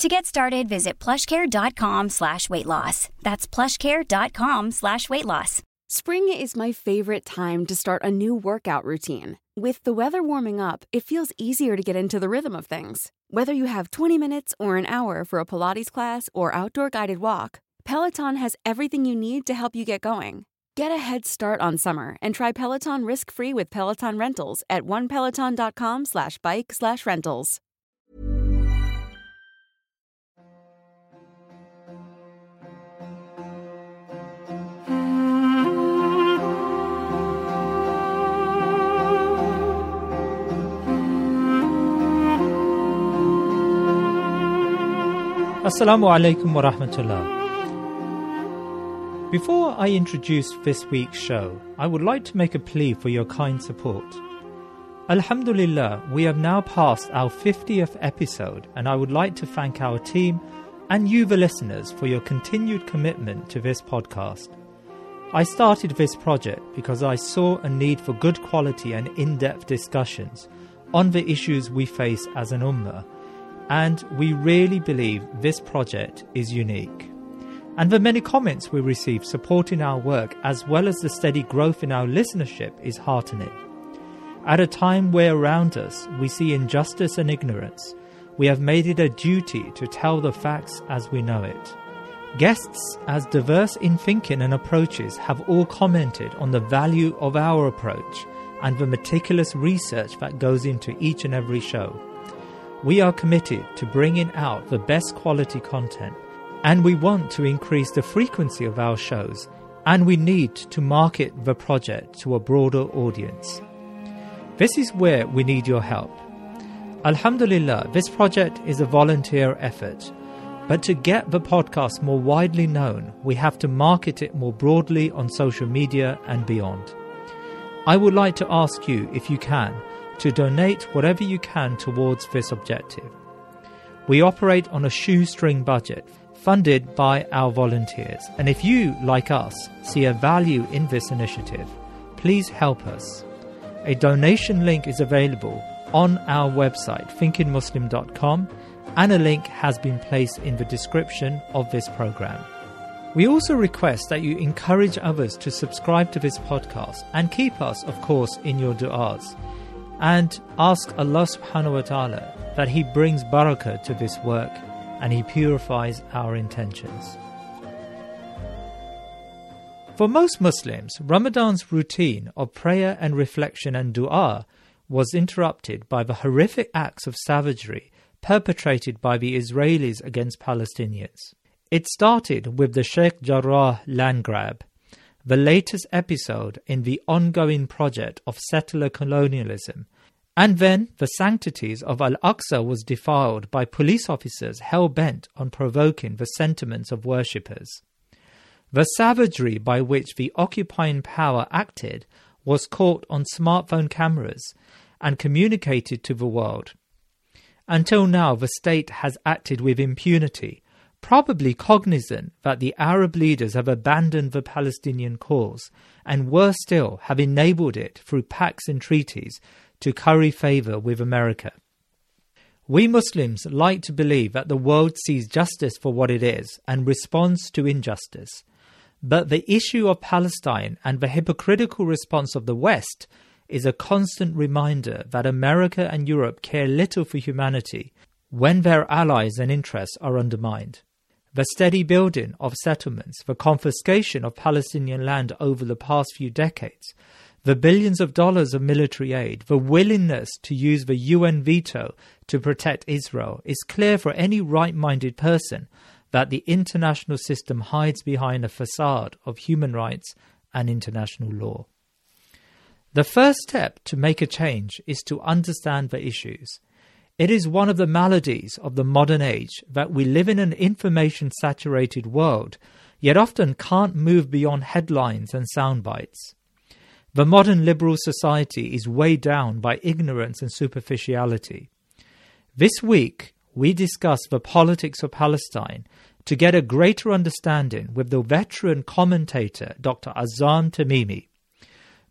To get started, visit plushcare.com slash weight loss. That's plushcare.com slash weight loss. Spring is my favorite time to start a new workout routine. With the weather warming up, it feels easier to get into the rhythm of things. Whether you have 20 minutes or an hour for a Pilates class or outdoor guided walk, Peloton has everything you need to help you get going. Get a head start on summer and try Peloton risk-free with Peloton Rentals at onepeloton.com slash bike slash rentals. Assalamu alaikum wa rahmatullah. Before I introduce this week's show, I would like to make a plea for your kind support. Alhamdulillah, we have now passed our 50th episode, and I would like to thank our team and you, the listeners, for your continued commitment to this podcast. I started this project because I saw a need for good quality and in depth discussions on the issues we face as an ummah and we really believe this project is unique. And the many comments we receive supporting our work, as well as the steady growth in our listenership, is heartening. At a time where around us we see injustice and ignorance, we have made it a duty to tell the facts as we know it. Guests as diverse in thinking and approaches have all commented on the value of our approach and the meticulous research that goes into each and every show. We are committed to bringing out the best quality content, and we want to increase the frequency of our shows, and we need to market the project to a broader audience. This is where we need your help. Alhamdulillah, this project is a volunteer effort, but to get the podcast more widely known, we have to market it more broadly on social media and beyond. I would like to ask you, if you can, to donate whatever you can towards this objective. We operate on a shoestring budget funded by our volunteers, and if you, like us, see a value in this initiative, please help us. A donation link is available on our website, thinkingmuslim.com, and a link has been placed in the description of this program. We also request that you encourage others to subscribe to this podcast and keep us, of course, in your du'as and ask Allah subhanahu wa ta'ala that He brings barakah to this work and He purifies our intentions. For most Muslims, Ramadan's routine of prayer and reflection and dua was interrupted by the horrific acts of savagery perpetrated by the Israelis against Palestinians. It started with the Sheikh Jarrah land grab, the latest episode in the ongoing project of settler colonialism. And then the sanctities of Al Aqsa was defiled by police officers hell bent on provoking the sentiments of worshippers. The savagery by which the occupying power acted was caught on smartphone cameras and communicated to the world. Until now, the state has acted with impunity, probably cognizant that the Arab leaders have abandoned the Palestinian cause, and worse still, have enabled it through pacts and treaties to curry favor with America. We Muslims like to believe that the world sees justice for what it is and responds to injustice. But the issue of Palestine and the hypocritical response of the West is a constant reminder that America and Europe care little for humanity when their allies and interests are undermined. The steady building of settlements, the confiscation of Palestinian land over the past few decades, the billions of dollars of military aid, the willingness to use the UN veto to protect Israel is clear for any right minded person that the international system hides behind a facade of human rights and international law. The first step to make a change is to understand the issues. It is one of the maladies of the modern age that we live in an information saturated world, yet often can't move beyond headlines and sound bites. The modern liberal society is weighed down by ignorance and superficiality. This week, we discuss the politics of Palestine to get a greater understanding with the veteran commentator Dr. Azzam Tamimi.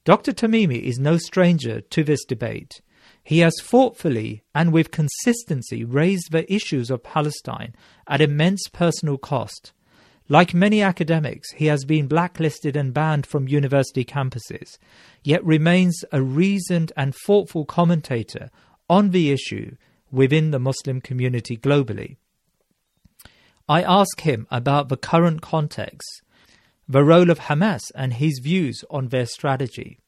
Dr. Tamimi is no stranger to this debate. He has thoughtfully and with consistency raised the issues of Palestine at immense personal cost. Like many academics, he has been blacklisted and banned from university campuses, yet remains a reasoned and thoughtful commentator on the issue within the Muslim community globally. I ask him about the current context, the role of Hamas and his views on their strategy,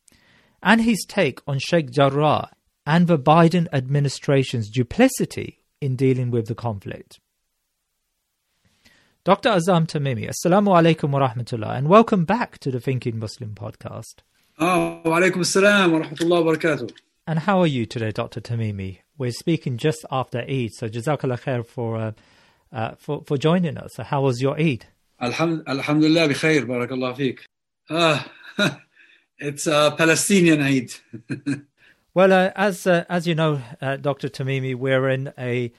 and his take on Sheikh Jarrah and the Biden administration's duplicity in dealing with the conflict. Dr. Azzam Tamimi, Assalamu alaikum wa rahmatullah, and welcome back to the Thinking Muslim podcast. Oh, wa alaikum assalam wa rahmatullah wa barakatuh. And how are you today, Dr. Tamimi? We're speaking just after Eid, so Jazakallah khair for, uh, uh, for, for joining us. So how was your Eid? Alham- Alhamdulillah bi khair, barakallah fik. Ah, it's a Palestinian Eid. well, uh, as, uh, as you know, uh, Dr. Tamimi, we're in a,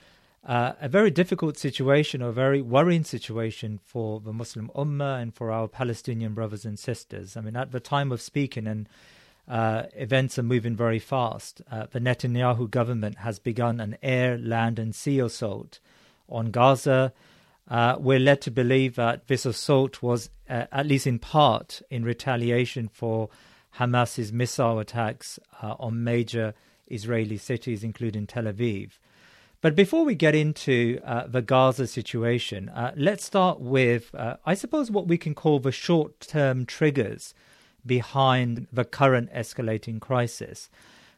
uh, a very difficult situation, a very worrying situation for the Muslim Ummah and for our Palestinian brothers and sisters. I mean, at the time of speaking, and uh, events are moving very fast. Uh, the Netanyahu government has begun an air, land, and sea assault on Gaza. We're led to believe that this assault was, at least in part, in retaliation for Hamas's missile attacks uh, on major Israeli cities, including Tel Aviv. But before we get into uh, the Gaza situation, let's start with, I suppose, what we can call the short term triggers behind the current escalating crisis.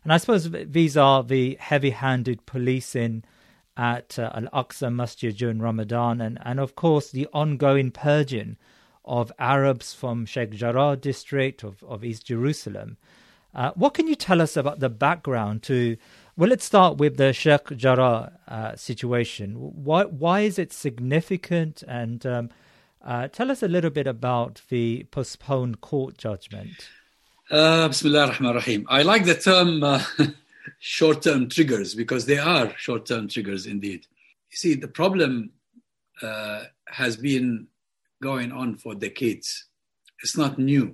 And I suppose these are the heavy handed policing at uh, Al Aqsa Masjid during Ramadan, and, and of course the ongoing purging of Arabs from Sheikh Jarrah district of, of East Jerusalem. Uh, what can you tell us about the background to? Well, let's start with the Sheikh Jarrah uh, situation. Why why is it significant, and um, uh, tell us a little bit about the postponed court judgment. Uh, Bismillah ar-Rahman rahim I like the term uh, short term triggers because they are short term triggers indeed. You see, the problem uh, has been going on for decades. It's not new.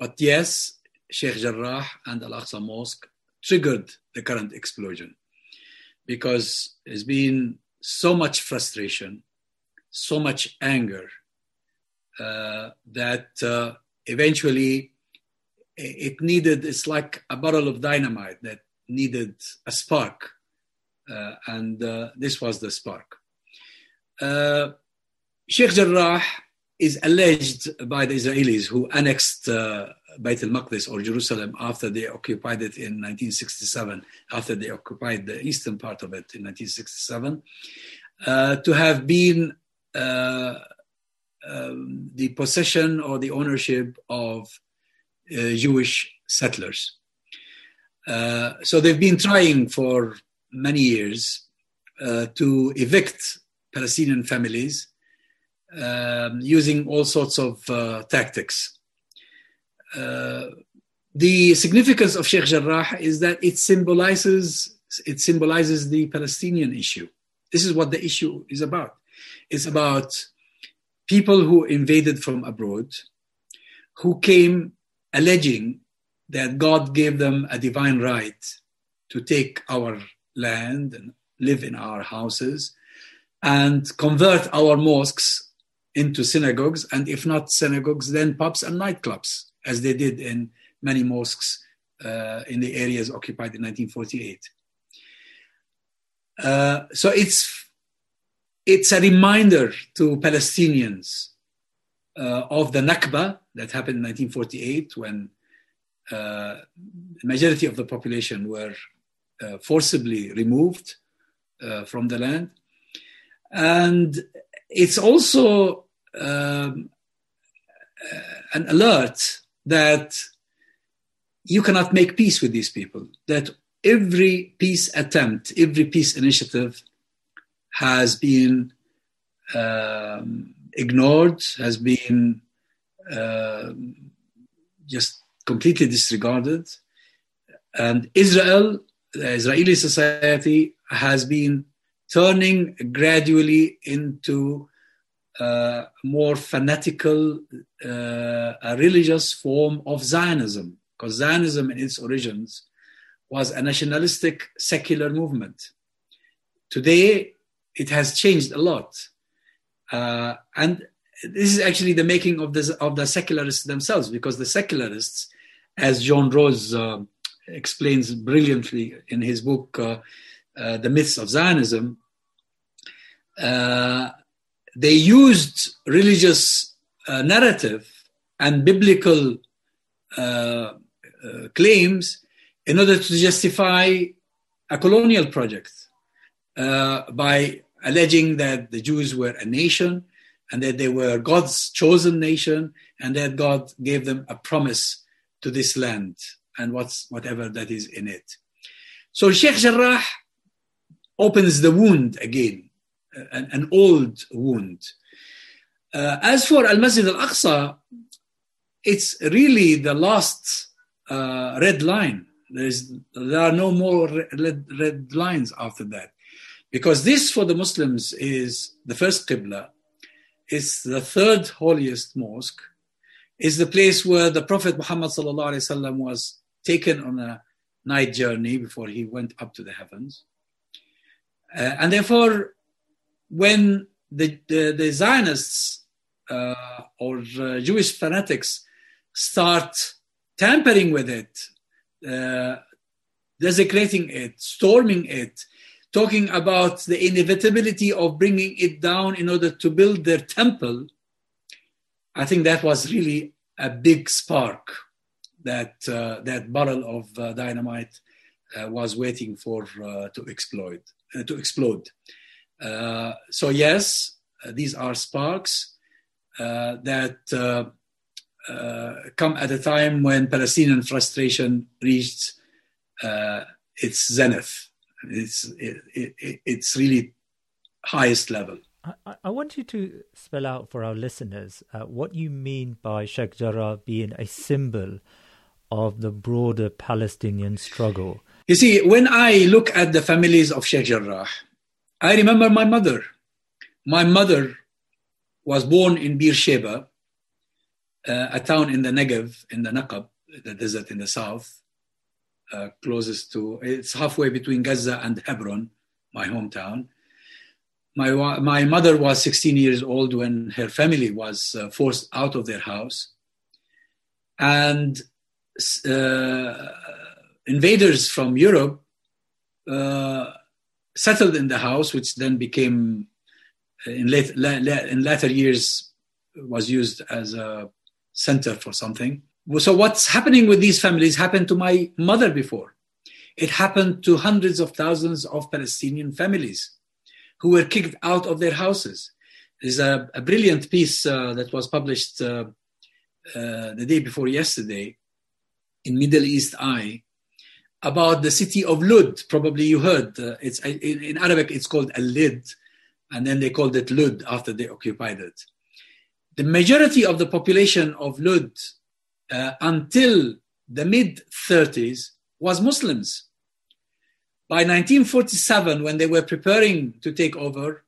But yes, Sheikh Jarrah and Al Aqsa Mosque triggered the current explosion because there's been so much frustration, so much anger uh, that uh, eventually it needed, it's like a bottle of dynamite that needed a spark. Uh, and this was the spark. Sheikh Jarrah is alleged by the Israelis who annexed uh, Beit al-Maqdis or Jerusalem after they occupied it in 1967, after they occupied the eastern part of it in 1967, uh, to have been uh, um, the possession or the ownership of uh, Jewish settlers. Uh, so they've been trying for many years uh, to evict Palestinian families um, using all sorts of uh, tactics. Uh, the significance of Sheikh Jarrah is that it symbolizes it symbolizes the Palestinian issue. This is what the issue is about. It's about people who invaded from abroad, who came alleging that God gave them a divine right to take our land and live in our houses and convert our mosques into synagogues, and if not synagogues, then pubs and nightclubs, as they did in many mosques uh, in the areas occupied in 1948. Uh, so it's it's a reminder to Palestinians uh, of the Nakba that happened in 1948 when uh, the majority of the population were uh, forcibly removed uh, from the land. And it's also um, an alert that you cannot make peace with these people, that every peace attempt, every peace initiative has been um, ignored, has been uh, just completely disregarded. And Israel, the Israeli society, has been turning gradually into uh, more fanatical, uh, religious form of Zionism, because Zionism in its origins was a nationalistic secular movement. Today, it has changed a lot. Uh, and this is actually the making of, this, of the secularists themselves, because the secularists, as John Rose uh, explains brilliantly in his book, uh, uh The Myths of Zionism, they used religious uh, narrative and biblical uh, uh, claims in order to justify a colonial project uh, by alleging that the Jews were a nation and that they were God's chosen nation and that God gave them a promise to this land and what's whatever that is in it. So Sheikh Jarrah opens the wound again, an, an old wound. Uh, as for Al Masjid Al Aqsa, it's really the last uh, red line. There's, there are no more red, red lines after that. Because this for the Muslims is the first Qibla, it's the third holiest mosque, it's the place where the Prophet Muhammad was taken on a night journey before he went up to the heavens. Uh, and therefore, when the, the, the Zionists uh, or uh, Jewish fanatics start tampering with it, uh, desecrating it, storming it, talking about the inevitability of bringing it down in order to build their temple, I think that was really a big spark that uh, that barrel of uh, dynamite uh, was waiting for to explode. To explode. Uh, so yes, uh, these are sparks uh, that uh, come at a time when Palestinian frustration reached its zenith it's it, it, it's really highest level. I, I, want you to spell out for our listeners uh, what you mean by Sheikh Jarrah being a symbol of the broader Palestinian struggle. You see, when I look at the families of Sheikh Jarrah, I remember my mother. My mother was born in Beersheba, uh, a town in the Negev, in the Naqab, the desert in the south uh, closest to, it's halfway between Gaza and Hebron, my hometown. My, my mother was 16 years old when her family was uh, forced out of their house. And uh, invaders from Europe uh, settled in the house, which then became, uh, in, late, in later years, was used as a center for something. So what's happening with these families happened to my mother before. It happened to hundreds of thousands of Palestinian families who were kicked out of their houses. There's a, a brilliant piece uh, that was published uh, uh, the day before yesterday in Middle East Eye about the city of Lud. Probably you heard. Uh, it's in, in, Arabic. It's called Al-Lid, and then they called it Lud after they occupied it. The majority of the population of Lud uh, until the mid 30s was Muslims. By 1947, when they were preparing to take over,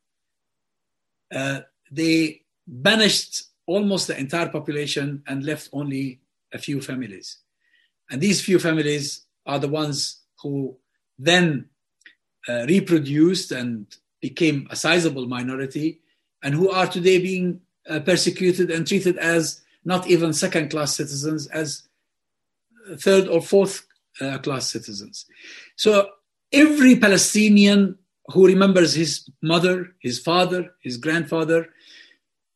uh, they banished almost the entire population and left only a few families. And these few families are the ones who then uh, reproduced and became a sizable minority and who are today being uh, persecuted and treated as not even second class citizens, as third or fourth uh, class citizens. So every Palestinian who remembers his mother, his father, his grandfather,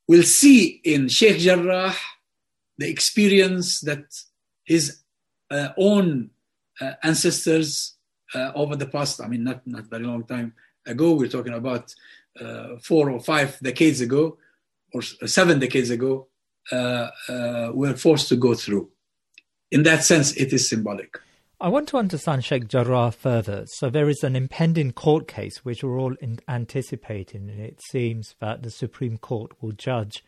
will see in Sheikh Jarrah the experience that his uh, own uh, ancestors uh, over the past, I mean, not, not very long time ago, we're talking about uh, four or five decades ago, or seven decades ago, uh, were forced to go through. In that sense, it is symbolic. I want to understand Sheikh Jarrah further. So there is an impending court case which we're all anticipating, and it seems that the Supreme Court will judge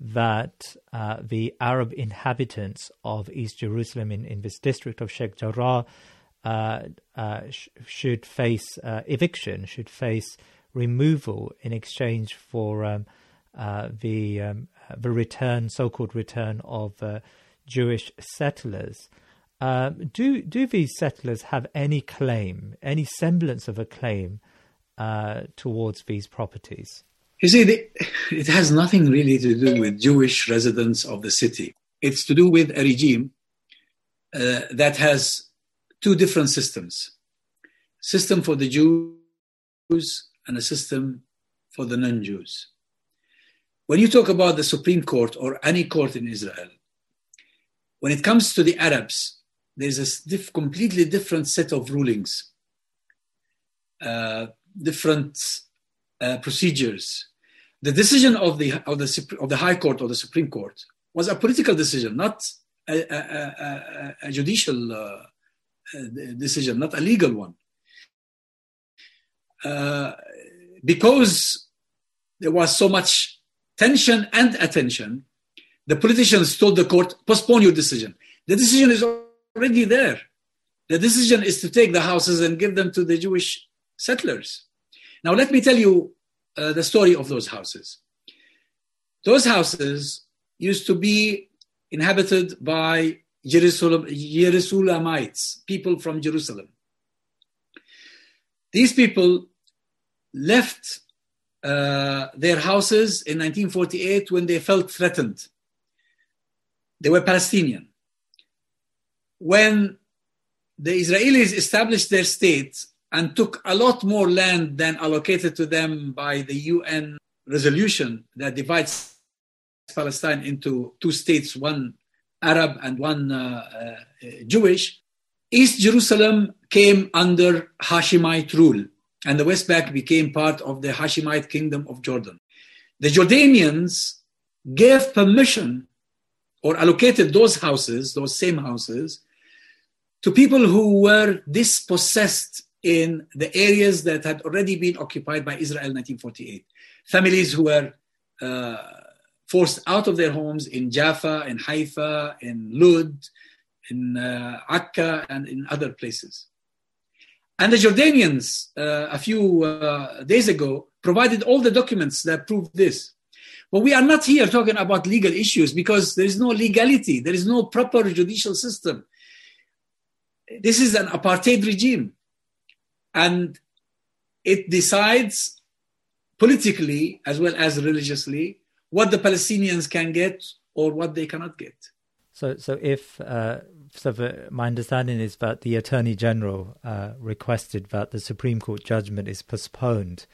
that uh, the Arab inhabitants of East Jerusalem in, in this district of Sheikh Jarrah uh, uh, sh- should face uh, eviction, should face removal in exchange for um, uh, the um, the return, so-called return of uh, Jewish settlers. Um, do do these settlers have any claim, any semblance of a claim uh, towards these properties? You see, the, it has nothing really to do with Jewish residents of the city. It's to do with a regime uh, that has two different systems: system for the Jews and a system for the non-Jews. When you talk about the Supreme Court or any court in Israel, when it comes to the Arabs, there's a diff- completely different set of rulings, uh, different uh, procedures. The decision of the of the of the High Court or the Supreme Court was a political decision, not a, a, a, a judicial uh, decision, not a legal one. Uh, because there was so much tension and attention, the politicians told the court, postpone your decision. The decision is already there. The decision is to take the houses and give them to the Jewish settlers. Now, let me tell you uh, the story of those houses. Those houses used to be inhabited by Jerusalem, Jerusalemites, people from Jerusalem. These people left uh, their houses in 1948 when they felt threatened. They were Palestinian when the Israelis established their state and took a lot more land than allocated to them by the UN resolution that divides Palestine into two states, one Arab and one uh, uh, Jewish, East Jerusalem came under Hashemite rule, and the West Bank became part of the Hashemite kingdom of Jordan. The Jordanians gave permission or allocated those houses, those same houses, to people who were dispossessed in the areas that had already been occupied by Israel in 1948. Families who were uh, forced out of their homes in Jaffa, in Haifa, in Lud, in uh, Akka, and in other places. And the Jordanians, uh, a few uh, days ago, provided all the documents that proved this. But we are not here talking about legal issues because there is no legality, there is no proper judicial system this is an apartheid regime and it decides politically as well as religiously what the palestinians can get or what they cannot get. So so if uh, so my understanding is that the attorney general uh, requested that the supreme court judgment is postponed.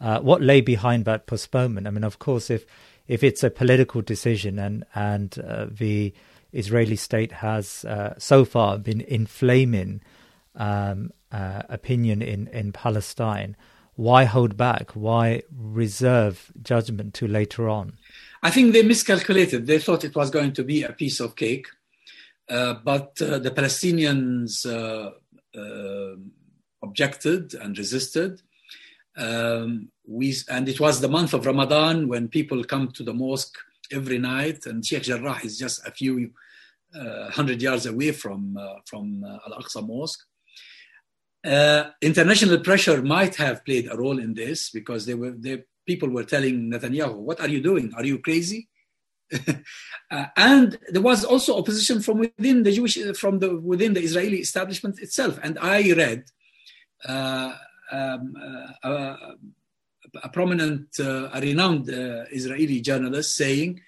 Uh, what lay behind that postponement? I mean of course if if it's a political decision and and uh, the Israeli state has uh, so far been inflaming um, uh, opinion in, in Palestine. Why hold back? Why reserve judgment to later on? I think they miscalculated. They thought it was going to be a piece of cake, uh, but uh, the Palestinians uh, uh, objected and resisted. Um, we, and it was the month of Ramadan when people come to the mosque every night, and Sheikh Jarrah is just a few uh, hundred yards away from from Al Aqsa Mosque. International pressure might have played a role in this because they were people were telling Netanyahu, "What are you doing? Are you crazy?" uh, and there was also opposition from within the Jewish, from the within the Israeli establishment itself. And I read uh, um, uh, a prominent, uh, a renowned uh, Israeli journalist saying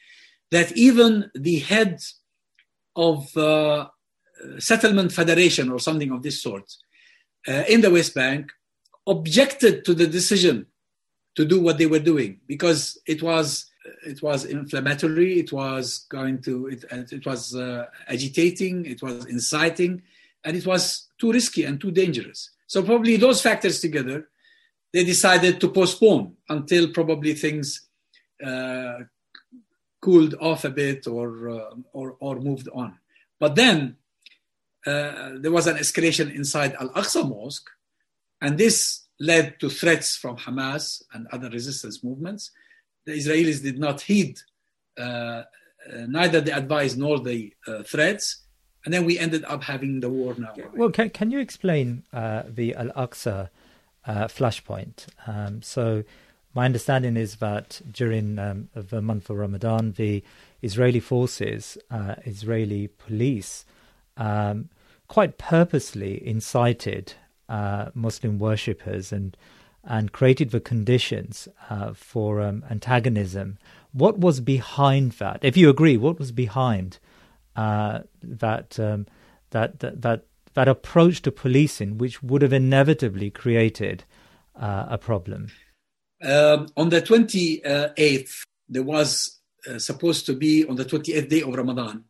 that even the head of uh, settlement federation or something of this sort uh, in the West Bank objected to the decision to do what they were doing because it was it was inflammatory it was going to it, it was uh, agitating it was inciting and it was too risky and too dangerous so probably those factors together they decided to postpone until probably things uh, cooled off a bit or, uh, or, or moved on. But then uh, there was an escalation inside Al Aqsa Mosque, and this led to threats from Hamas and other resistance movements. The Israelis did not heed uh, uh neither the advice nor the uh, threats, and then we ended up having the war now. Well, can, can you explain uh, the Al Aqsa flashpoint? Um, so my understanding is that during um, the month of Ramadan, the Israeli forces, uh, Israeli police, um, quite purposely incited uh, Muslim worshippers and and created the conditions uh, for um, antagonism. What was behind that? If you agree, what was behind uh, that, um, that that that that approach to policing, which would have inevitably created uh, a problem? Um, on the 28th, there was uh, supposed to be, on the 28th day of Ramadan,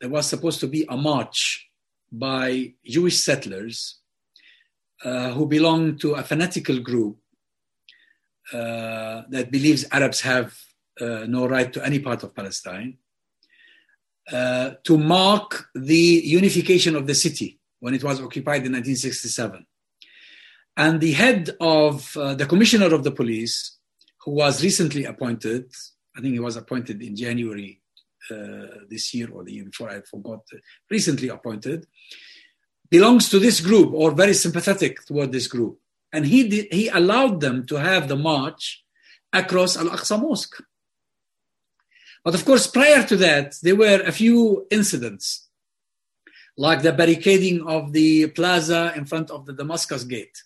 there was supposed to be a march by Jewish settlers uh, who belong to a fanatical group uh, that believes Arabs have uh, no right to any part of Palestine, uh, to mark the unification of the city when it was occupied in 1967. And the head of uh, the commissioner of the police, who was recently appointed, I think he was appointed in January Uh, this year or the year before, I forgot, recently appointed, belongs to this group or very sympathetic toward this group. And he, did, he allowed them to have the march across Al Aqsa Mosque. But of course, prior to that, there were a few incidents, like the barricading of the plaza in front of the Damascus Gate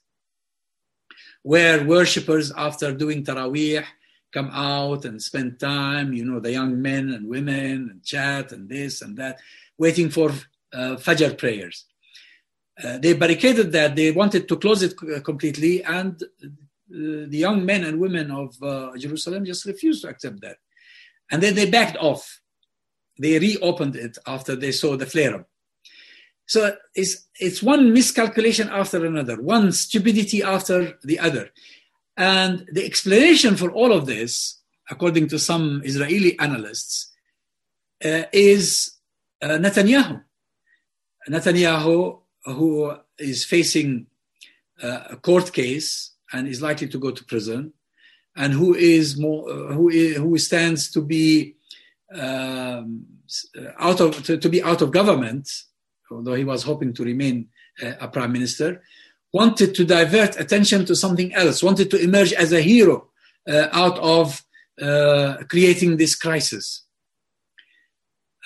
where worshippers, after doing Taraweeh, come out and spend time, you know, the young men and women and chat and this and that, waiting for uh, Fajr prayers. Uh, they barricaded that, they wanted to close it uh, completely, and uh, the young men and women of uh, Jerusalem just refused to accept that. And then they backed off. They reopened it after they saw the flare up. So it's, it's one miscalculation after another, one stupidity after the other. And the explanation for all of this, according to some Israeli analysts, uh, is uh, Netanyahu. Netanyahu, who is facing uh, a court case and is likely to go to prison, and who is more, uh, who, is, who stands to be um, out of to, to be out of government although he was hoping to remain uh, a prime minister, wanted to divert attention to something else, wanted to emerge as a hero uh, out of uh, creating this crisis.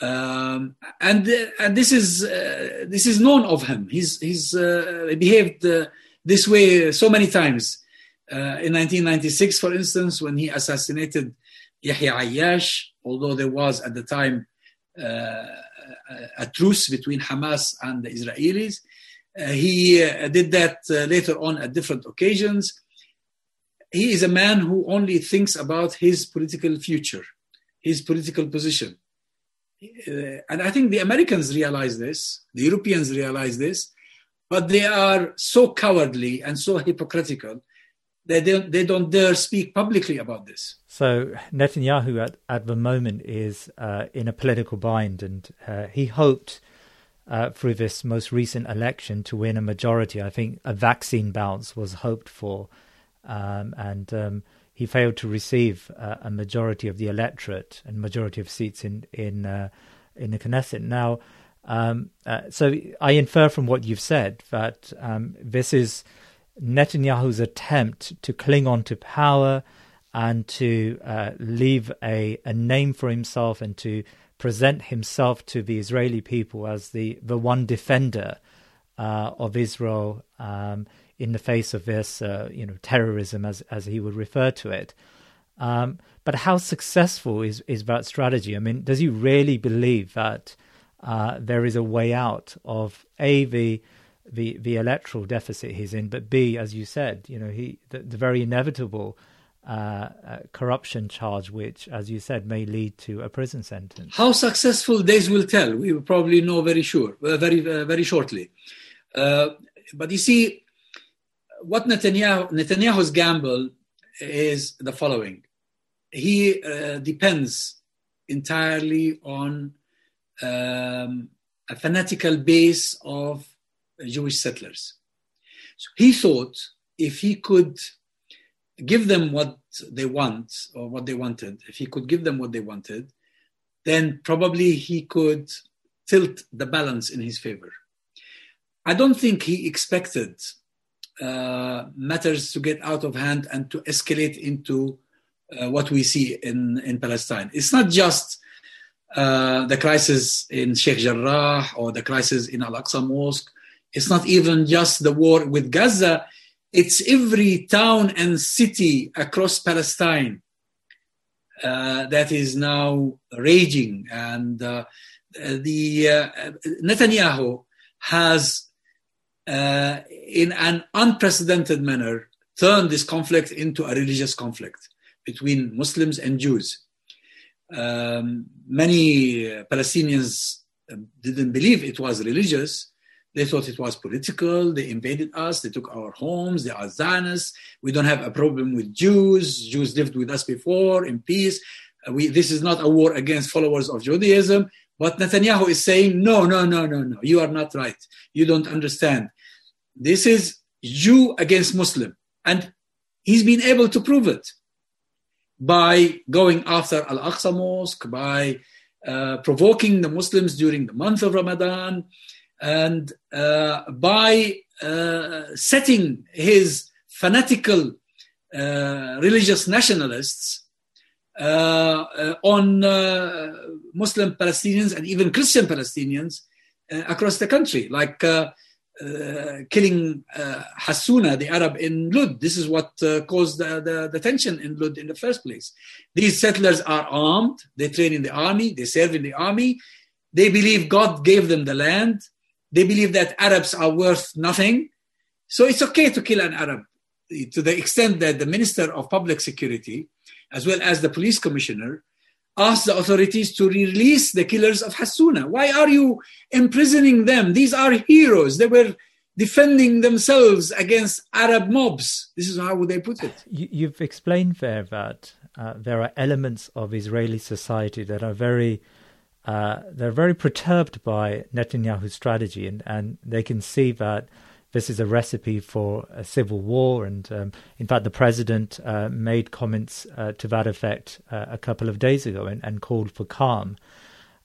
Um, and uh, and this is uh, this is known of him. He's he's uh, behaved this way so many times. in 1996, for instance, when he assassinated Yahya Ayyash, although there was at the time a truce between Hamas and the Israelis. Uh, he uh, did that uh, later on at different occasions. He is a man who only thinks about his political future, his political position. And I think the Americans realize this, the Europeans realize this, but they are so cowardly and so hypocritical they don't, they don't dare speak publicly about this. So Netanyahu at, at the moment is uh, in a political bind, and uh, he hoped uh, through this most recent election to win a majority. I think a vaccine bounce was hoped for, um, and um, he failed to receive uh, a majority of the electorate and majority of seats in in uh, in the Knesset. Now, um, uh, so I infer from what you've said that um, this is Netanyahu's attempt to cling on to power and to uh, leave a, a name for himself and to present himself to the Israeli people as the, the one defender uh, of Israel um, in the face of this, uh, you know, terrorism, as as he would refer to it. Um, but how successful is is that strategy? I mean, does he really believe that uh, there is a way out of a the the the electoral deficit he's in, but B, as you said, you know, he the, the very inevitable uh, uh, corruption charge, which, as you said, may lead to a prison sentence. How successful days will tell. We will probably know very sure, uh, very uh, very shortly. But you see, what Netanyahu Netanyahu's gamble is the following: he depends entirely on um, a fanatical base of Jewish settlers. So he thought if he could give them what they want or what they wanted, if he could give them what they wanted, then probably he could tilt the balance in his favor. I don't think he expected uh, matters to get out of hand and to escalate into uh, what we see in, in Palestine. It's not just uh, the crisis in Sheikh Jarrah or the crisis in Al Aqsa Mosque. It's not even just the war with Gaza it's every town and city across Palestine uh, that is now raging. And uh, the uh, Netanyahu has, uh, in an unprecedented manner, turned this conflict into a religious conflict between Muslims and Jews. Um, many Palestinians didn't believe it was religious, they thought it was political. They invaded us. They took our homes. They are Zionists. We don't have a problem with Jews. Jews lived with us before in peace. Uh, we, this is not a war against followers of Judaism. But Netanyahu is saying, no, no, no, no, no. You are not right. You don't understand. This is Jew against Muslim. And he's been able to prove it by going after Al Aqsa Mosque, by uh, provoking the Muslims during the month of Ramadan, and uh, by uh, setting his fanatical uh, religious nationalists uh, uh, on uh, Muslim Palestinians and even Christian Palestinians across the country, like killing Hassouna, the Arab in Lud. This is what caused the, the, the, tension in Lud in the first place. These settlers are armed, they train in the army, they serve in the army, they believe God gave them the land they believe that Arabs are worth nothing. So it's okay to kill an Arab to the extent that the Minister of Public Security, as well as the police commissioner, asked the authorities to release the killers of Hassouna. Why are you imprisoning them? These are heroes. They were defending themselves against Arab mobs. This is how they put it. You, have explained there that uh, there are elements of Israeli society that are very uh, they're very perturbed by Netanyahu's strategy, and, and they can see that this is a recipe for a civil war. And um, in fact, the president uh, made comments uh, to that effect uh, a couple of days ago and, and called for calm.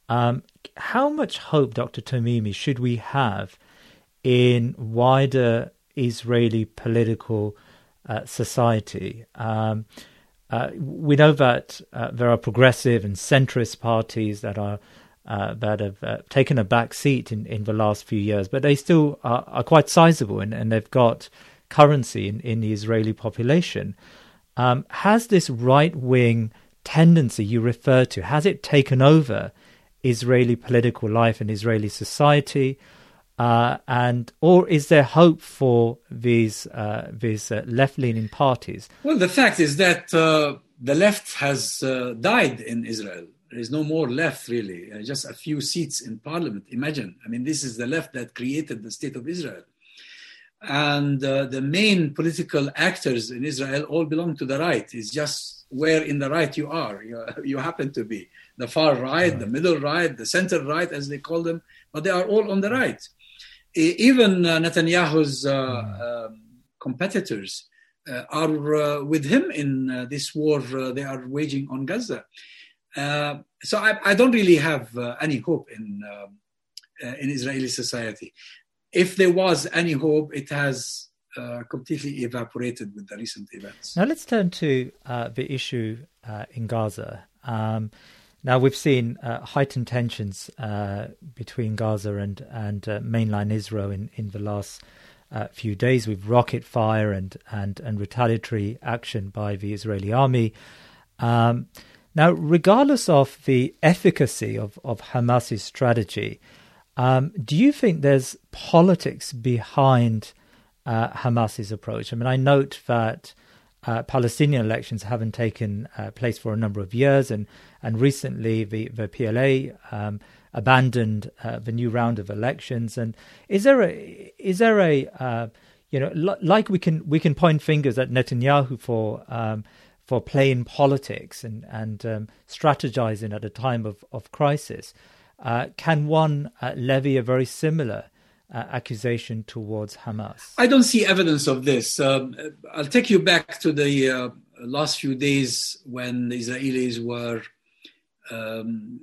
Um, how much hope, Dr. Tamimi, should we have in wider Israeli political uh, society? Um, uh, we know that uh, there are progressive and centrist parties that are uh, that have uh, taken a back seat in, in the last few years, but they still are, are quite sizable and, and, they've got currency in, in the Israeli population. Um, has this right wing tendency you refer to has it taken over Israeli political life and Israeli society? Uh, and or is there hope for these uh, these uh, left-leaning parties? Well, the fact is that uh, the left has uh, died in Israel. There is no more left, really. Uh, just a few seats in parliament. Imagine. I mean, this is the left that created the state of Israel, and the main political actors in Israel all belong to the right. It's just where in the right you are. You, you happen to be the far right, right, the middle right, the center right, as they call them, but they are all on the right even uh, Netanyahu's uh, mm. um, competitors uh, are with him in this war they are waging on Gaza. so I, I, don't really have any hope in in Israeli society. If there was any hope, it has uh, completely evaporated with the recent events. Now let's turn to uh, the issue uh, in Gaza. Um, now we've seen uh, heightened tensions uh, between Gaza and and uh, mainland Israel in, in the last uh, few days with rocket fire and and and retaliatory action by the Israeli army. Um, now, regardless of the efficacy of of Hamas's strategy, Um, do you think there's politics behind uh, Hamas's approach? I mean, I note that uh, Palestinian elections haven't taken uh, place for a number of years, and and recently the the PLA um, abandoned uh, the new round of elections. And is there a is there a uh, you know like we can we can point fingers at Netanyahu for um, for playing politics and and um, strategizing at a time of of crisis. Uh, can one uh, levy a very similar uh, accusation towards Hamas? I don't see evidence of this. Um, I'll take you back to the uh, last few days when the Israelis were um,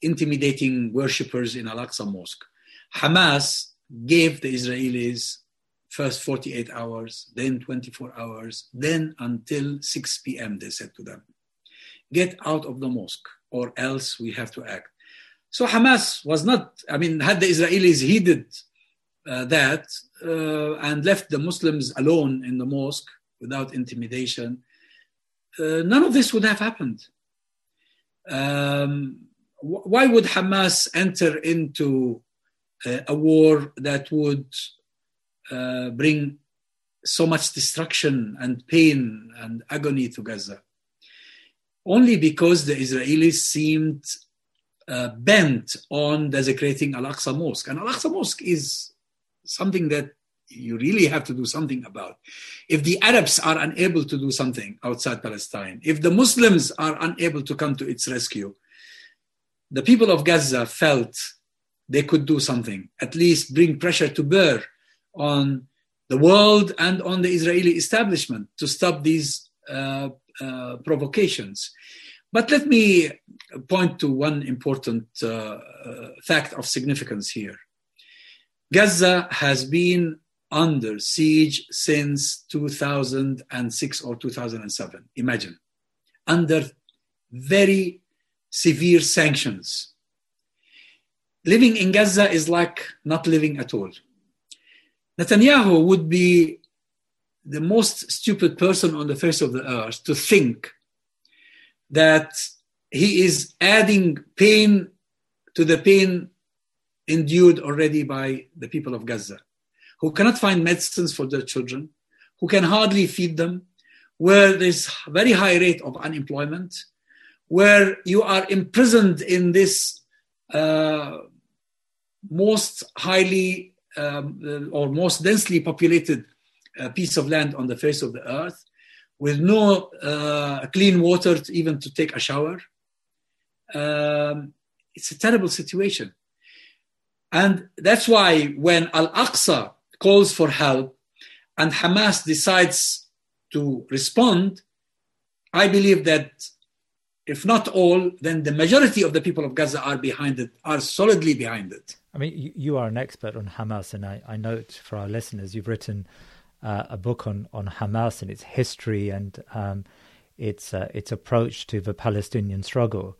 intimidating worshippers in Al Aqsa Mosque. Hamas gave the Israelis first 48 hours, then 24 hours, then until 6 p.m., they said to them, Get out of the mosque, or else we have to act. So Hamas was not, I mean, had the Israelis heeded uh, that uh, and left the Muslims alone in the mosque without intimidation, uh, none of this would have happened. Um, wh- why would Hamas enter into uh, a war that would uh, bring so much destruction and pain and agony to Gaza? Only because the Israelis seemed uh, bent on desecrating Al Aqsa Mosque. And Al Aqsa Mosque is something that you really have to do something about. If the Arabs are unable to do something outside Palestine, if the Muslims are unable to come to its rescue, the people of Gaza felt they could do something, at least bring pressure to bear on the world and on the Israeli establishment to stop these uh, uh, provocations. But let me point to one important uh, uh, fact of significance here. Gaza has been under siege since 2006 or 2007. Imagine, under very severe sanctions. Living in Gaza is like not living at all. Netanyahu would be the most stupid person on the face of the earth to think that he is adding pain to the pain endured already by the people of Gaza, who cannot find medicines for their children, who can hardly feed them, where there's very high rate of unemployment, where you are imprisoned in this uh, most highly um, or most densely populated uh, piece of land on the face of the earth, with no uh, clean water to even to take a shower. Um, it's a terrible situation. And that's why when Al Aqsa calls for help and Hamas decides to respond, I believe that if not all, then the majority of the people of Gaza are behind it, are solidly behind it. I mean, you, are an expert on Hamas, and I, I note for our listeners, you've written uh, a book on, on Hamas and its history and um, its uh, its approach to the Palestinian struggle.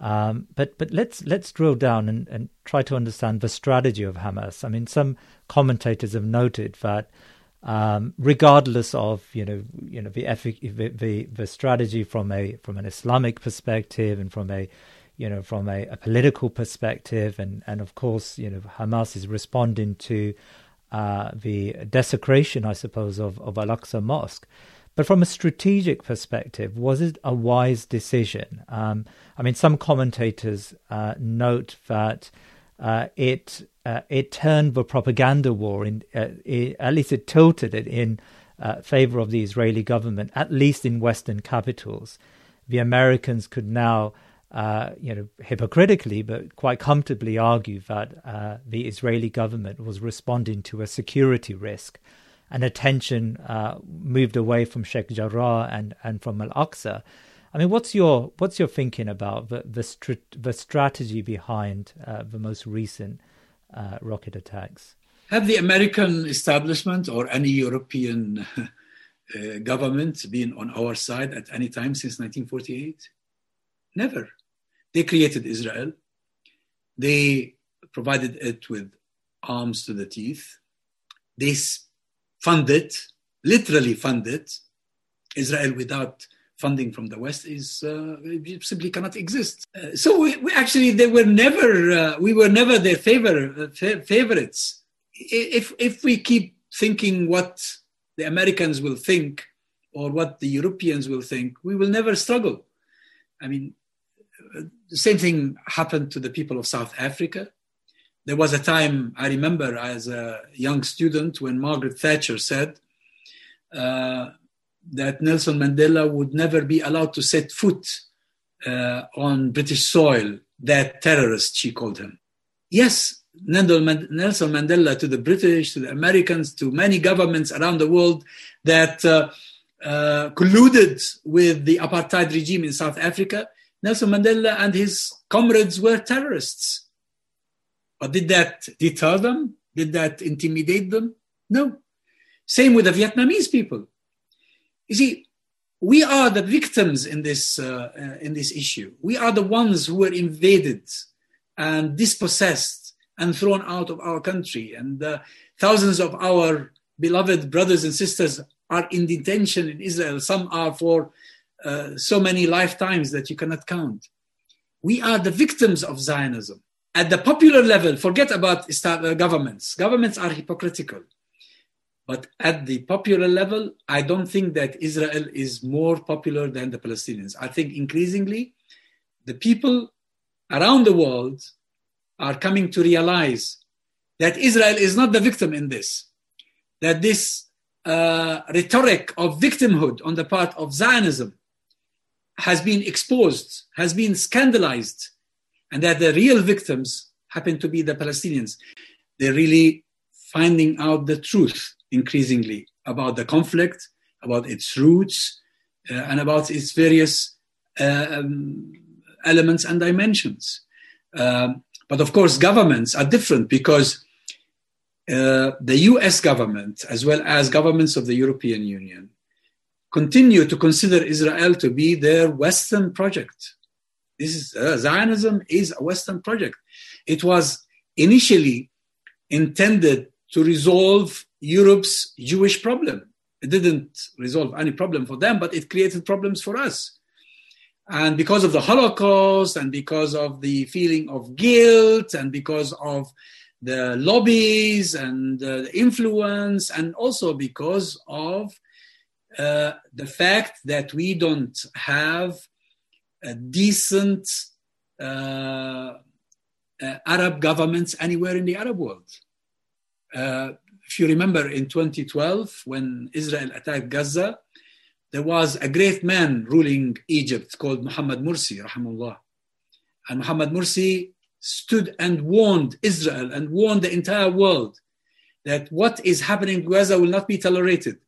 Um, but but let's let's drill down and, and try to understand the strategy of Hamas. I mean, some commentators have noted that um, regardless of you know you know the, the, the strategy from a from an Islamic perspective and from a you know from a, a political perspective, and and of course you know Hamas is responding to uh, the desecration, I suppose, of, of Al Aqsa Mosque. But from a strategic perspective, was it a wise decision? Um, I mean, some commentators uh, note that uh, it uh, it turned the propaganda war in uh, it, at least it tilted it in uh, favor of the Israeli government, at least in Western capitals. The Americans could now uh, you know, hypocritically, but quite comfortably argue that uh, the Israeli government was responding to a security risk, and attention uh, moved away from Sheikh Jarrah and, and from Al Aqsa. I mean, what's your what's your thinking about the the, the strategy behind uh, the most recent uh, rocket attacks? Have the American establishment or any European government been on our side at any time since 1948? Never. They created Israel. They provided it with arms to the teeth. They funded, literally funded, Israel without funding from the West is uh, simply cannot exist. Uh, so we, we, actually they were never uh, we were never their favor, uh, fa- favorites. If if we keep thinking what the Americans will think or what the Europeans will think, we will never struggle. I mean, the same thing happened to the people of South Africa. There was a time I remember as a young student when Margaret Thatcher said uh, that Nelson Mandela would never be allowed to set foot uh, on British soil, that terrorist, she called him. Yes, Nelson Mandela to the British, to the Americans, to many governments around the world that uh, uh, colluded with the apartheid regime in South Africa, Nelson Mandela and his comrades were terrorists. But did that deter them? Did that intimidate them? No. Same with the Vietnamese people. You see, we are the victims in this, uh, uh, in this issue. We are the ones who were invaded and dispossessed and thrown out of our country. And uh, thousands of our beloved brothers and sisters are in detention in Israel. Some are for uh, so many lifetimes that you cannot count. We are the victims of Zionism. At the popular level, forget about uh, governments. Governments are hypocritical. But at the popular level, I don't think that Israel is more popular than the Palestinians. I think increasingly the people around the world are coming to realize that Israel is not the victim in this, that this uh, rhetoric of victimhood on the part of Zionism has been exposed, has been scandalized, and that the real victims happen to be the Palestinians. They're really finding out the truth increasingly about the conflict, about its roots, uh, and about its various uh, um, elements and dimensions. Um, but of course, governments are different because uh, the US government, as well as governments of the European Union, continue to consider Israel to be their Western project. This is uh, Zionism is a Western project. It was initially intended to resolve Europe's Jewish problem. It didn't resolve any problem for them, but it created problems for us. And because of the Holocaust, and because of the feeling of guilt, and because of the lobbies and uh, the influence, and also because of uh, the fact that we don't have a decent uh, uh, Arab governments anywhere in the Arab world. Uh, if you remember in 2012, when Israel attacked Gaza, there was a great man ruling Egypt called Muhammad Mursi, rahimahullah. And Muhammad Mursi stood and warned Israel and warned the entire world that what is happening in Gaza will not be tolerated.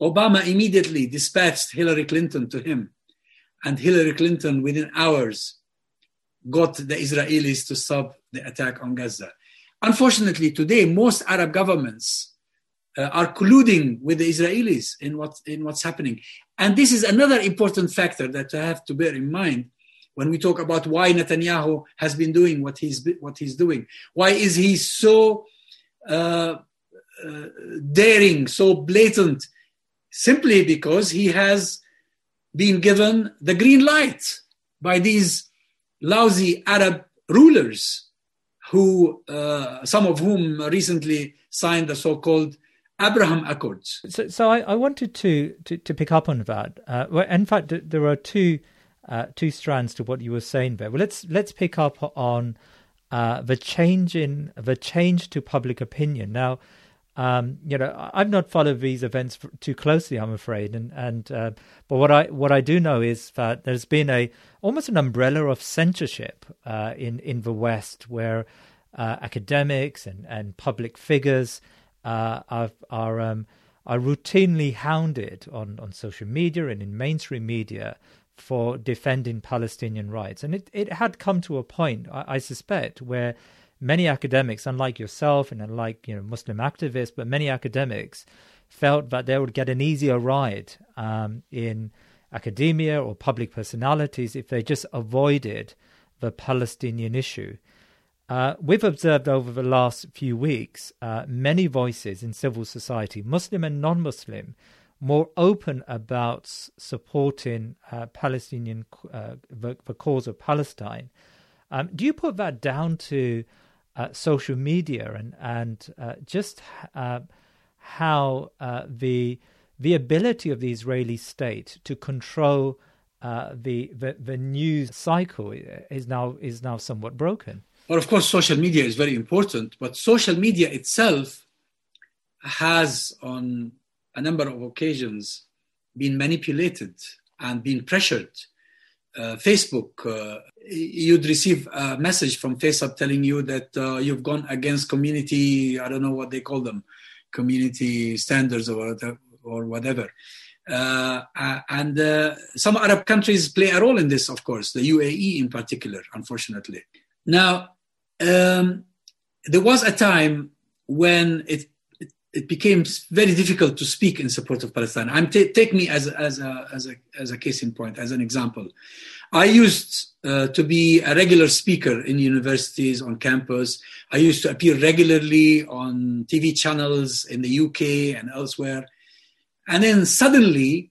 Obama immediately dispatched Hillary Clinton to him, and Hillary Clinton, within hours, got the Israelis to stop the attack on Gaza. Unfortunately, today, most Arab governments uh, are colluding with the Israelis in, what, in what's happening. And this is another important factor that I have to bear in mind when we talk about why Netanyahu has been doing what he's, what he's doing. Why is he so uh, uh, daring, so blatant simply because he has been given the green light by these lousy Arab rulers, who uh, some of whom recently signed the so-called Abraham Accords. So, so I, I, wanted to, to, to pick up on that. Uh, well, in fact, there are two uh, two strands to what you were saying there. Well, let's let's pick up on uh, the change in the change to public opinion now. Um, you know, I've not followed these events too closely, I'm afraid, and and uh, but what I what I do know is that there's been a almost an umbrella of censorship uh, in in the West, where uh, academics and, and public figures uh, are are um, are routinely hounded on on social media and in mainstream media for defending Palestinian rights, and it it had come to a point, I, I suspect, where many academics, unlike yourself and unlike you know Muslim activists, but many academics felt that they would get an easier ride um, in academia or public personalities if they just avoided the Palestinian issue. Uh, we've observed over the last few weeks uh, many voices in civil society, Muslim and non Muslim, more open about supporting uh, Palestinian uh, the, the, cause of Palestine. Um, do you put that down to uh, social media and and uh, just uh, how uh, the the ability of the Israeli state to control the, the the news cycle is now is now somewhat broken? Well, of course, social media is very important, but social media itself has on a number of occasions been manipulated and been pressured. Uh, Facebook, uh, you'd receive a message from Facebook telling you that uh, you've gone against community, I don't know what they call them, community standards or, or whatever. Uh, and uh, some Arab countries play a role in this, of course, the UAE in particular, unfortunately. Now, um, there was a time when it it became very difficult to speak in support of Palestine. I'm t- take me as as a, as a as a case in point, as an example. I used uh, to be a regular speaker in universities on campus. I used to appear regularly on TV channels in the UK and elsewhere. And then suddenly,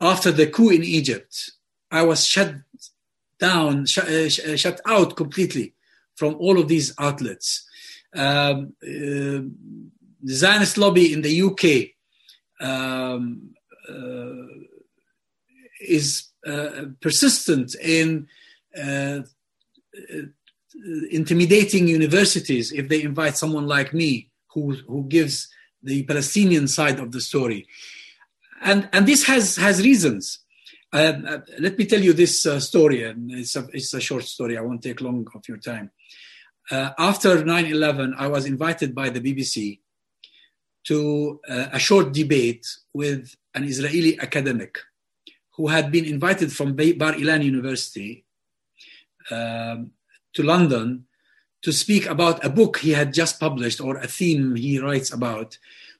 after the coup in Egypt, I was shut down, sh- uh, sh- uh, shut out completely from all of these outlets. Um, uh, the Zionist lobby in the UK um, uh, is uh, persistent in uh, intimidating universities if they invite someone like me who, who gives the Palestinian side of the story. And, and this has, has reasons. Uh, uh, let me tell you this uh, story, and it's a, it's a short story. I won't take long of your time. after 9 11, I was invited by the BBC to uh, a short debate with an Israeli academic who had been invited from Bar Ilan University um, to London to speak about a book he had just published or a theme he writes about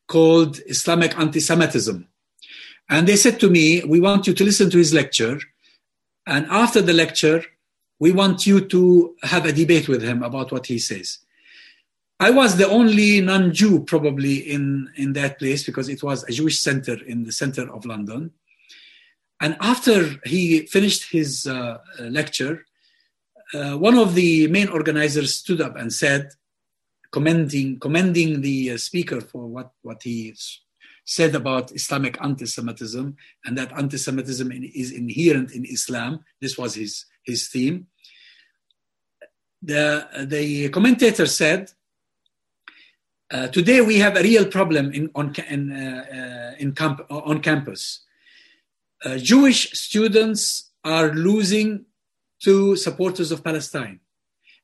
called Islamic anti Semitism. And they said to me, We want you to listen to his lecture. And after the lecture, we want you to have a debate with him about what he says. I was the only non-Jew probably in, in that place because it was a Jewish center in the center of London. And after he finished his uh, lecture, uh, one of the main organizers stood up and said, commending, commending the uh, speaker for what, what he said about Islamic anti-Semitism and that anti-Semitism is inherent in Islam. This was his, his theme. The, the commentator said, uh, today we have a real problem in, on, in, uh, uh, in camp, on campus. Uh, Jewish students are losing to supporters of Palestine,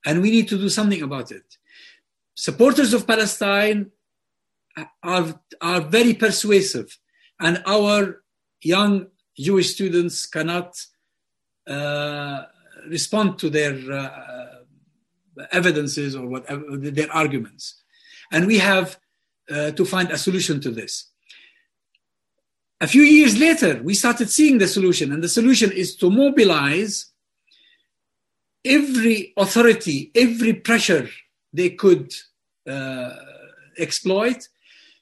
and we need to do something about it. Supporters of Palestine are, are very persuasive, and our young Jewish students cannot uh, respond to their evidences or whatever their arguments. And we have uh, to find a solution to this. A few years later, we started seeing the solution, and the solution is to mobilize every authority, every pressure they could uh, exploit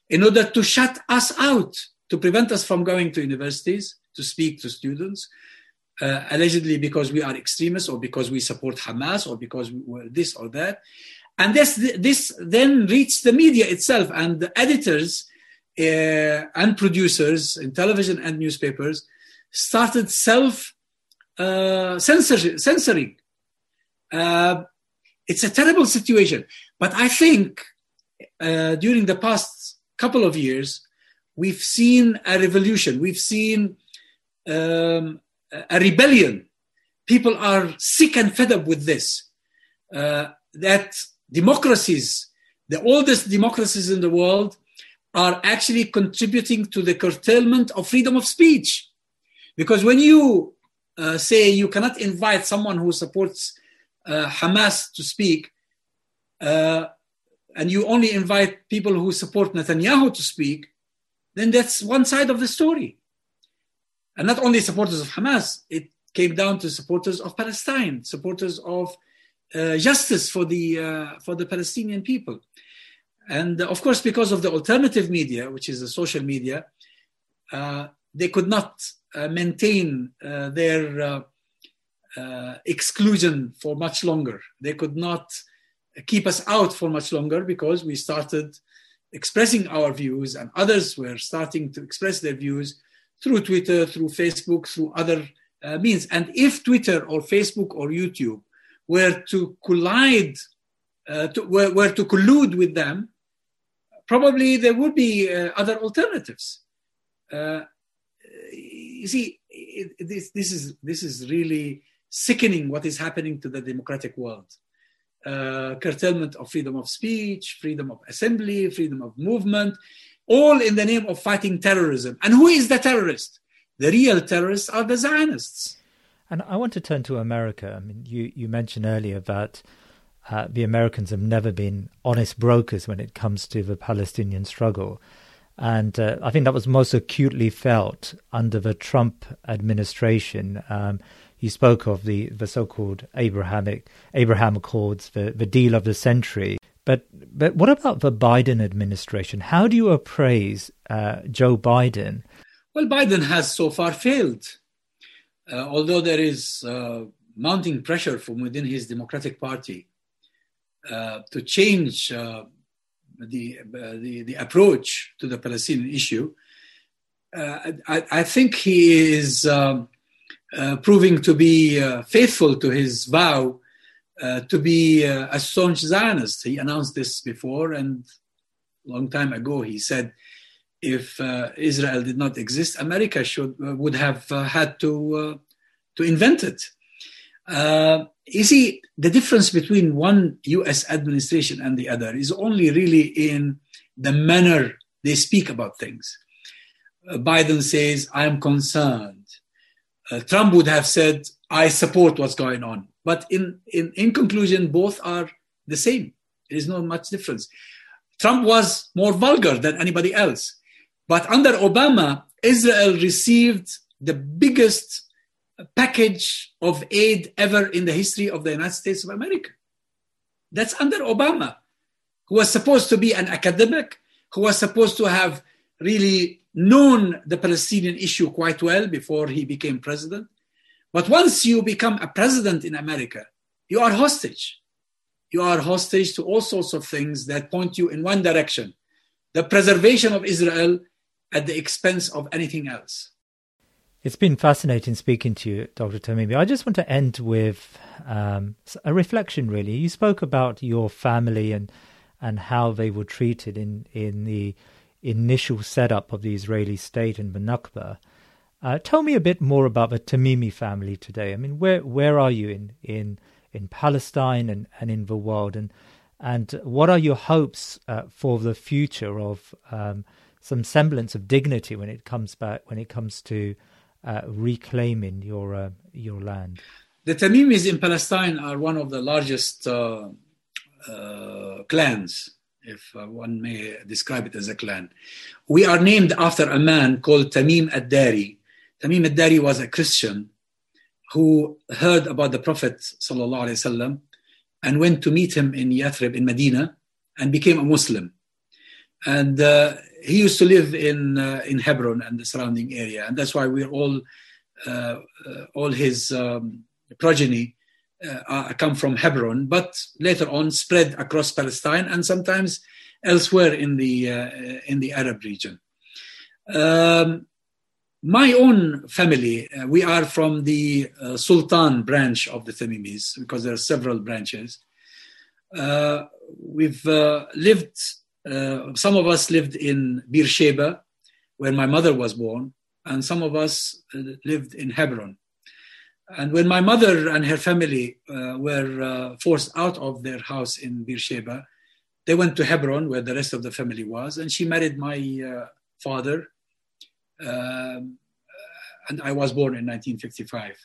in order to shut us out, to prevent us from going to universities to speak to students, uh, allegedly because we are extremists or because we support Hamas or because we're this or that. And this, this then reached the media itself and the editors uh, and producers in television and newspapers started self uh, censoring. Uh, it's a terrible situation. But I think uh, during the past couple of years, we've seen a revolution. We've seen um, a rebellion. People are sick and fed up with this. Uh, that democracies, the oldest democracies in the world, are actually contributing to the curtailment of freedom of speech. Because when you uh, say you cannot invite someone who supports uh, Hamas to speak, uh, and you only invite people who support Netanyahu to speak, then that's one side of the story. And not only supporters of Hamas, it came down to supporters of Palestine, supporters of justice for the uh, for the Palestinian people. And uh, of course, because of the alternative media, which is the social media, uh, they could not uh, maintain uh, their uh, uh, exclusion for much longer. They could not keep us out for much longer because we started expressing our views, and others were starting to express their views through Twitter, through Facebook, through other uh, means. And if Twitter or Facebook or YouTube were to collide, uh, to, were, were, to collude with them, probably there would be uh, other alternatives. Uh, you see, it, this, this, is, this is really sickening what is happening to the democratic world. Uh, curtailment of freedom of speech, freedom of assembly, freedom of movement, all in the name of fighting terrorism. And who is the terrorist? The real terrorists are the Zionists. And I want to turn to America. I mean, you, you mentioned earlier that uh, the Americans have never been honest brokers when it comes to the Palestinian struggle. And uh, I think that was most acutely felt under the Trump administration. Um, you spoke of the, the so-called Abrahamic Abraham Accords, the, the deal of the century. But but what about the Biden administration? How do you appraise uh, Joe Biden? Well, Biden has so far failed. Uh, although there is uh, mounting pressure from within his Democratic Party uh, to change the, the, the approach to the Palestinian issue, I, I, think he is um, proving to be faithful to his vow uh, to be uh, a staunch Zionist. He announced this before, and a long time ago he said, if uh, Israel did not exist, America should uh, would have uh, had to to invent it. you see, the difference between one U.S. administration and the other is only really in the manner they speak about things. Biden says, "I am concerned." Trump would have said, "I support what's going on." But in, in, in conclusion, both are the same. There is not much difference. Trump was more vulgar than anybody else. But under Obama, Israel received the biggest package of aid ever in the history of the United States of America. That's under Obama, who was supposed to be an academic, who was supposed to have really known the Palestinian issue quite well before he became president. But once you become a president in America, you are hostage. You are hostage to all sorts of things that point you in one direction the preservation of Israel at the expense of anything else. It's been fascinating speaking to you, Dr. Tamimi. I just want to end with um, a reflection, really. You spoke about your family and and how they were treated in, in the initial setup of the Israeli state in the Nakba. Uh, tell me a bit more about the Tamimi family today. I mean, where where are you in in in Palestine and, and in the world, and and what are your hopes uh, for the future of um, some semblance of dignity when it comes back when it comes to uh, reclaiming your uh, your land? The Tamimis in Palestine are one of the largest uh, uh, clans if uh, one may describe it as a clan. We are named after a man called Tamim ad-Dari, Tamim al-Dari was a Christian who heard about the Prophet وسلم, and went to meet him in Yathrib in Medina and became a Muslim. And uh, he used to live in uh, in Hebron and the surrounding area, and that's why we're all uh, uh all his um, progeny uh, come from Hebron, but later on spread across Palestine and sometimes elsewhere in the uh, in the Arab region. Um, my own family, we are from the Sultan branch of the Tamimis because there are several branches. We've lived, uh, some of us lived in Beersheba, where my mother was born, and some of us uh, lived in Hebron. And when my mother and her family were forced out of their house in Beersheba, they went to Hebron, where the rest of the family was, and she married my father um, and I was born in 1955.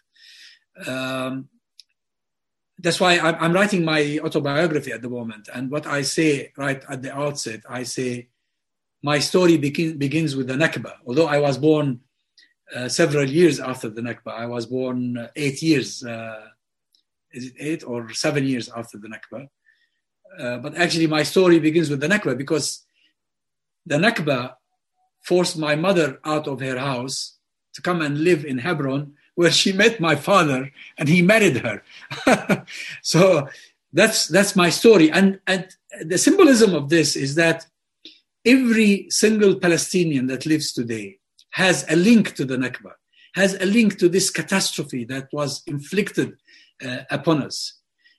Um, that's why I'm, I'm, writing my autobiography at the moment. And what I say right at the outset, I say, my story begin, begins with the Nakba. Although I was born uh, several years after the Nakba, I was born uh, eight years, uh, is it eight or seven years after the Nakba? Uh, but actually, my story begins with the Nakba because the Nakba forced my mother out of her house to come and live in Hebron, where she met my father and he married her. so that's that's my story. And, and the symbolism of this is that every single Palestinian that lives today has a link to the Nakba, has a link to this catastrophe that was inflicted uh, upon us.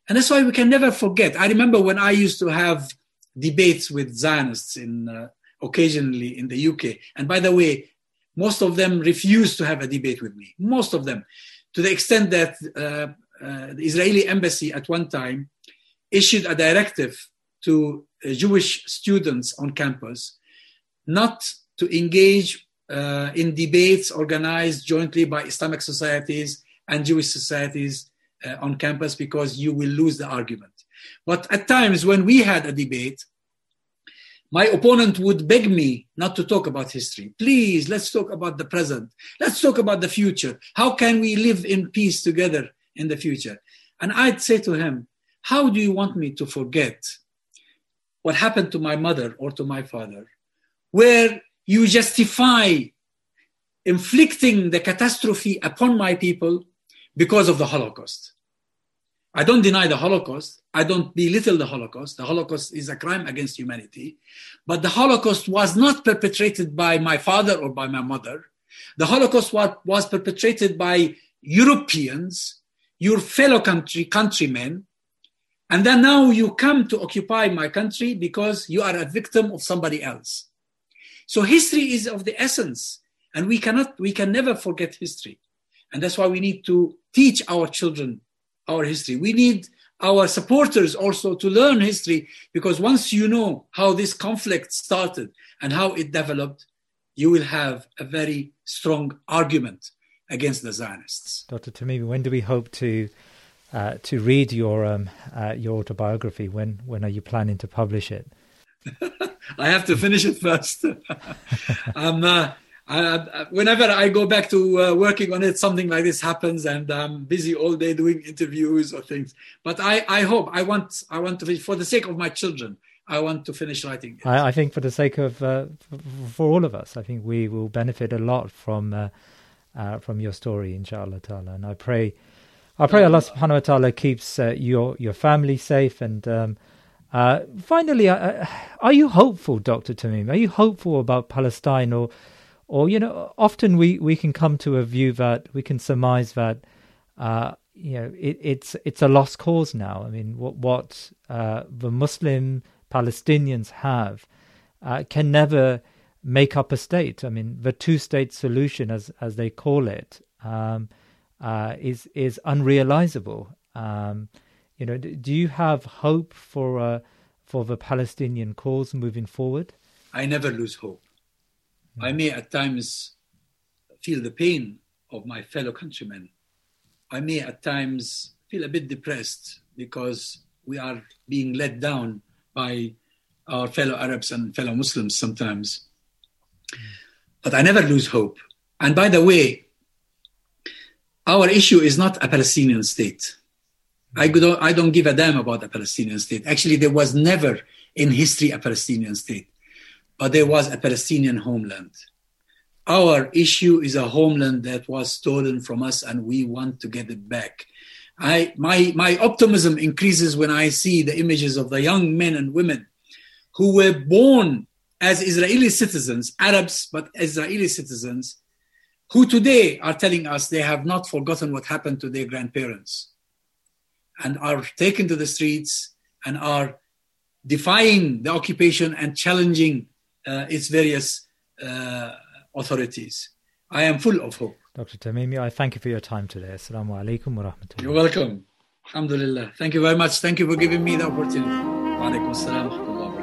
And that's why we can never forget. I remember when I used to have debates with Zionists in uh, occasionally in the UK. And by the way, most of them refused to have a debate with me. Most of them, to the extent that uh, uh, the Israeli embassy at one time issued a directive to uh, Jewish students on campus not to engage uh, in debates organized jointly by Islamic societies and Jewish societies uh, on campus because you will lose the argument. But at times when we had a debate, my opponent would beg me not to talk about history. Please, let's talk about the present. Let's talk about the future. How can we live in peace together in the future? And I'd say to him, How do you want me to forget what happened to my mother or to my father, where you justify inflicting the catastrophe upon my people because of the Holocaust? I don't deny the Holocaust. I don't belittle the Holocaust. The Holocaust is a crime against humanity. But the Holocaust was not perpetrated by my father or by my mother. The Holocaust was, perpetrated by Europeans, your fellow country, countrymen. And then now you come to occupy my country because you are a victim of somebody else. So history is of the essence. And we cannot, we can never forget history. And that's why we need to teach our children our history. We need our supporters also to learn history because once you know how this conflict started and how it developed, you will have a very strong argument against the Zionists. Dr. Tamimi, when do we hope to uh, to read your um, uh, your autobiography? When when are you planning to publish it? I have to finish it first. I'm uh, I, whenever I go back to uh, working on it, something like this happens, and I'm busy all day doing interviews or things. But I, I hope I want I want to for the sake of my children. I want to finish writing. It. I, I think for the sake of uh, for all of us, I think we will benefit a lot from uh, uh from your story, inshallah ta'ala. And I pray, I pray Allah subhanahu wa ta'ala keeps uh, your your family safe. And um, uh, finally, are you hopeful, Doctor Tamim? Are you hopeful about Palestine or or you know often we we can come to a view that we can surmise that uh, you know it, it's it's a lost cause now. I mean what what uh, the muslim palestinians have uh, can never make up a state. I mean the two state solution as as they call it um, uh, is is unrealizable. Um, you know do you have hope for uh, for the palestinian cause moving forward? I never lose hope I may at times feel the pain of my fellow countrymen. I may at times feel a bit depressed because we are being let down by our fellow Arabs and fellow Muslims sometimes. But I never lose hope. And by the way, our issue is not a Palestinian state. I don't, I don't give a damn about a Palestinian state. Actually, there was never in history a Palestinian state but there was a Palestinian homeland. Our issue is a homeland that was stolen from us, and we want to get it back. I, my, my optimism increases when I see the images of the young men and women who were born as Israeli citizens, Arabs, but Israeli citizens, who today are telling us they have not forgotten what happened to their grandparents and are taken to the streets and are defying the occupation and challenging its various uh, authorities. I am full of hope. Dr. Tamimi, I thank you for your time today. Assalamu alaikum wa rahmatullah. You're welcome. Alhamdulillah. Thank you very much. Thank you for giving me the opportunity. Wa alaikum assalam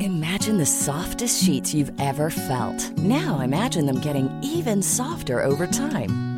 Imagine the softest sheets you've ever felt. Now imagine them getting even softer over time.